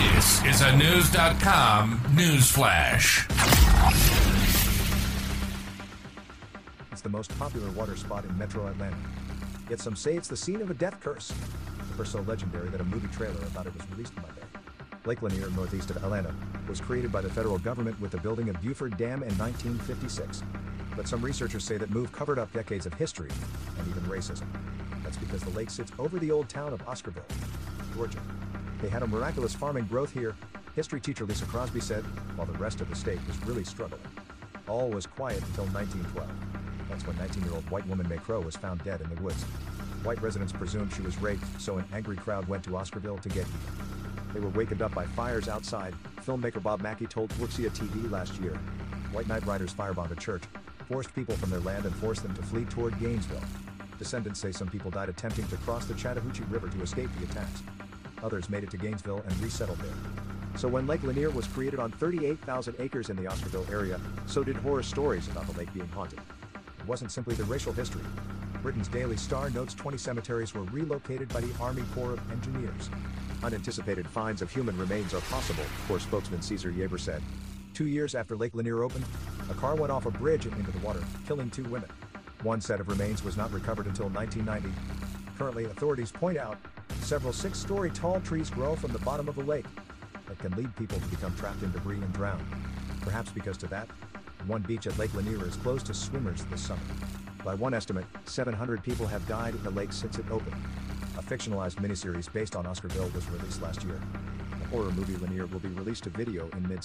This is a News.com news flash. It's the most popular water spot in metro Atlanta. Yet some say it's the scene of a death curse. First so legendary that a movie trailer about it was released by there. Lake Lanier, northeast of Atlanta, was created by the federal government with the building of Buford Dam in 1956. But some researchers say that move covered up decades of history and even racism. That's because the lake sits over the old town of Oscarville, Georgia. They had a miraculous farming growth here, history teacher Lisa Crosby said, while the rest of the state was really struggling. All was quiet until 1912. That's when 19 year old white woman Mae Crow was found dead in the woods. White residents presumed she was raped, so an angry crowd went to Oscarville to get even. They were wakened up by fires outside, filmmaker Bob Mackie told WXIA TV last year. White Night Riders firebombed a church, forced people from their land and forced them to flee toward Gainesville. Descendants say some people died attempting to cross the Chattahoochee River to escape the attacks. Others made it to Gainesville and resettled there. So when Lake Lanier was created on 38,000 acres in the Oscarville area, so did horror stories about the lake being haunted. It wasn't simply the racial history. Britain's Daily Star notes 20 cemeteries were relocated by the Army Corps of Engineers. Unanticipated finds of human remains are possible, Corps spokesman Caesar Yaber said. Two years after Lake Lanier opened, a car went off a bridge and into the water, killing two women. One set of remains was not recovered until 1990. Currently, authorities point out Several six story tall trees grow from the bottom of the lake that can lead people to become trapped in debris and drown. Perhaps because to that, one beach at Lake Lanier is closed to swimmers this summer. By one estimate, 700 people have died in the lake since it opened. A fictionalized miniseries based on Oscarville was released last year. The horror movie Lanier will be released to video in mid